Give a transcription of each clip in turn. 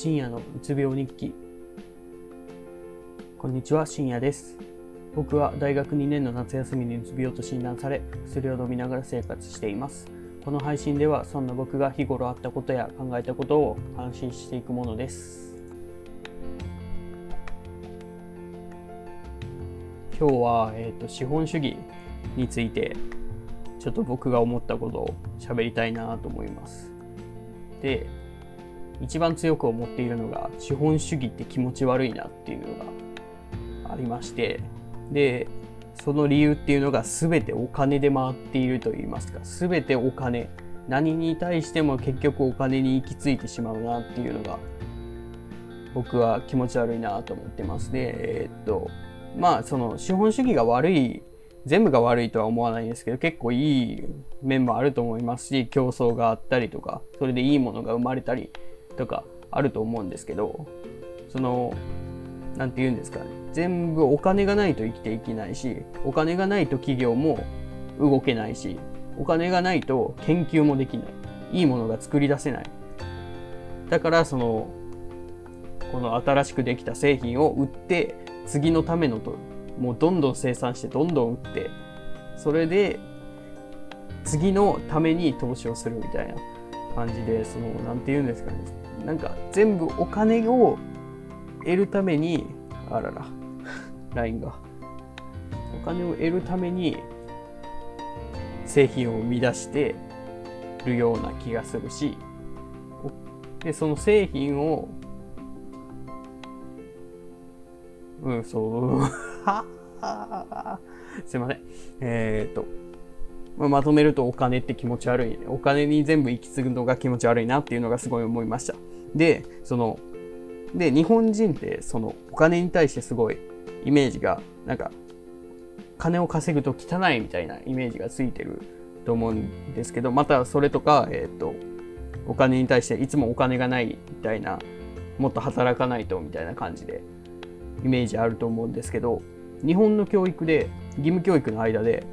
深夜のうつ病日記。こんにちは深夜です。僕は大学2年の夏休みにうつ病と診断され薬を飲みながら生活しています。この配信ではそんな僕が日頃あったことや考えたことを安心していくものです。今日は、えーと、資本主義についてちょっと僕が思ったことを喋りたいなと思います。で一番強く思っているのが資本主義って気持ち悪いなっていうのがありましてでその理由っていうのが全てお金で回っていると言いますか全てお金何に対しても結局お金に行き着いてしまうなっていうのが僕は気持ち悪いなと思ってます。でえー、っとまあその資本主義が悪い全部が悪いとは思わないんですけど結構いい面もあると思いますし競争があったりとかそれでいいものが生まれたりとかあると思うんですけどその何て言うんですかね全部お金がないと生きていけないしお金がないと企業も動けないしお金がないと研究もできない。いいものが作り出せない。だからそのこの新しくできた製品を売って次のためのともうどんどん生産してどんどん売ってそれで次のために投資をするみたいな感じでその何て言うんですかね。なんか全部お金を得るためにあらら LINE がお金を得るために製品を生み出してるような気がするしでその製品をうんそう すいませんえー、っとまとめるとお金って気持ち悪い。ねお金に全部行き継ぐのが気持ち悪いなっていうのがすごい思いました。で、その、で、日本人ってそのお金に対してすごいイメージが、なんか、金を稼ぐと汚いみたいなイメージがついてると思うんですけど、またそれとか、えっ、ー、と、お金に対していつもお金がないみたいな、もっと働かないとみたいな感じでイメージあると思うんですけど、日本の教育で、義務教育の間で、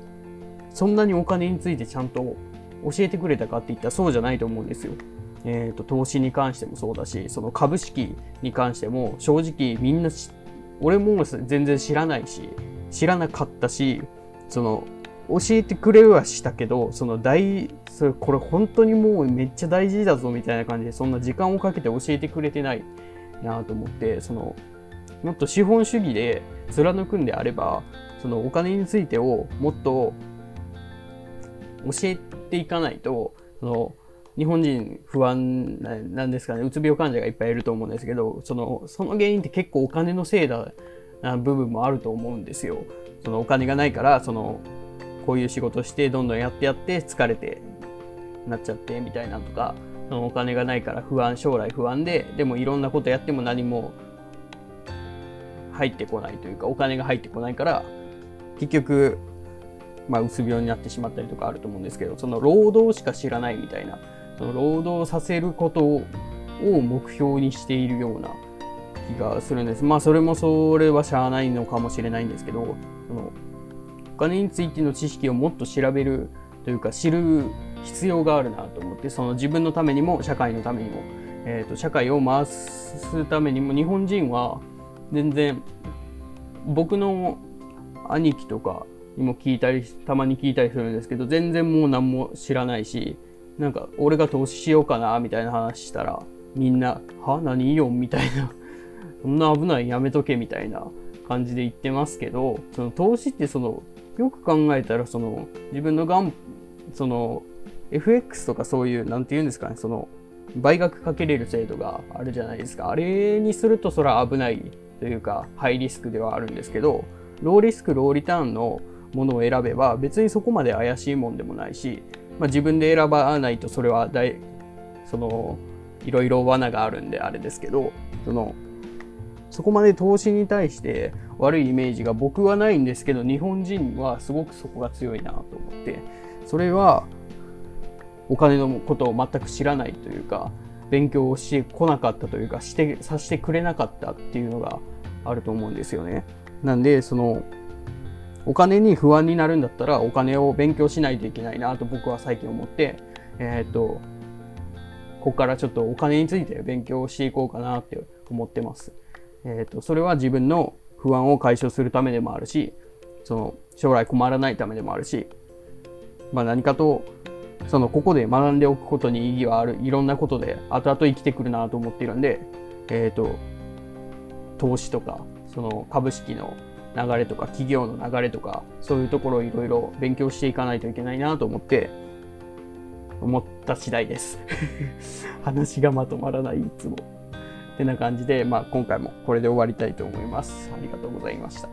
そんなにお金についてちゃんと教えてくれたかって言ったらそうじゃないと思うんですよ。えーと、投資に関してもそうだしその株式に関しても正直みんな俺も全然知らないし知らなかったしその教えてくれはしたけどその大それこれ本当にもうめっちゃ大事だぞみたいな感じでそんな時間をかけて教えてくれてないなと思ってそのもっと資本主義で貫くんであればそのお金についてをもっと教えていかないとその日本人不安なんですかねうつ病患者がいっぱいいると思うんですけどそのその原因って結構お金のせいだな部分もあると思うんですよ。そのお金がないからそのこういう仕事してどんどんやってやって疲れてなっちゃってみたいなとかそのお金がないから不安将来不安ででもいろんなことやっても何も入ってこないというかお金が入ってこないから結局まあ、うつ病になってしまったりとかあると思うんですけどその労働しか知らないみたいなその労働させることを目標にしているような気がするんです。まあそれもそれはしゃあないのかもしれないんですけどそのお金についての知識をもっと調べるというか知る必要があるなと思ってその自分のためにも社会のためにも、えー、と社会を回すためにも日本人は全然僕の兄貴とかにも聞いたり、たまに聞いたりするんですけど、全然もう何も知らないし、なんか、俺が投資しようかな、みたいな話したら、みんな、は？何？よみたいな、そんな危ないやめとけ、みたいな感じで言ってますけど、その投資ってその、よく考えたら、その、自分のがん、その、FX とかそういう、なんて言うんですかね、その、倍額かけれる制度があるじゃないですか。あれにするとそれは危ないというか、ハイリスクではあるんですけど、ローリスク、ローリターンのものを選べば別にそこまで怪しいもんでもないし、まあ、自分で選ばないとそれは大そのいろいろ罠があるんであれですけどそのそこまで投資に対して悪いイメージが僕はないんですけど日本人はすごくそこが強いなと思ってそれはお金のことを全く知らないというか勉強をしてこなかったというかしてさせてくれなかったっていうのがあると思うんですよね。なんでそのお金に不安になるんだったらお金を勉強しないといけないなと僕は最近思って、えっ、とここからちょっとお金について勉強していこうかなって思ってます。えっ、と、それは自分の不安を解消するためでもあるし、その将来困らないためでもあるし、まあ何かと、そのここで学んでおくことに意義はある、いろんなことで後々生きてくるなと思っているんで、えっ、と、投資とか、その株式の流れとか企業の流れとかそういうところをいろいろ勉強していかないといけないなと思って思った次第です。話がまとまらないいつも。ってな感じで、まあ、今回もこれで終わりたいと思います。ありがとうございました。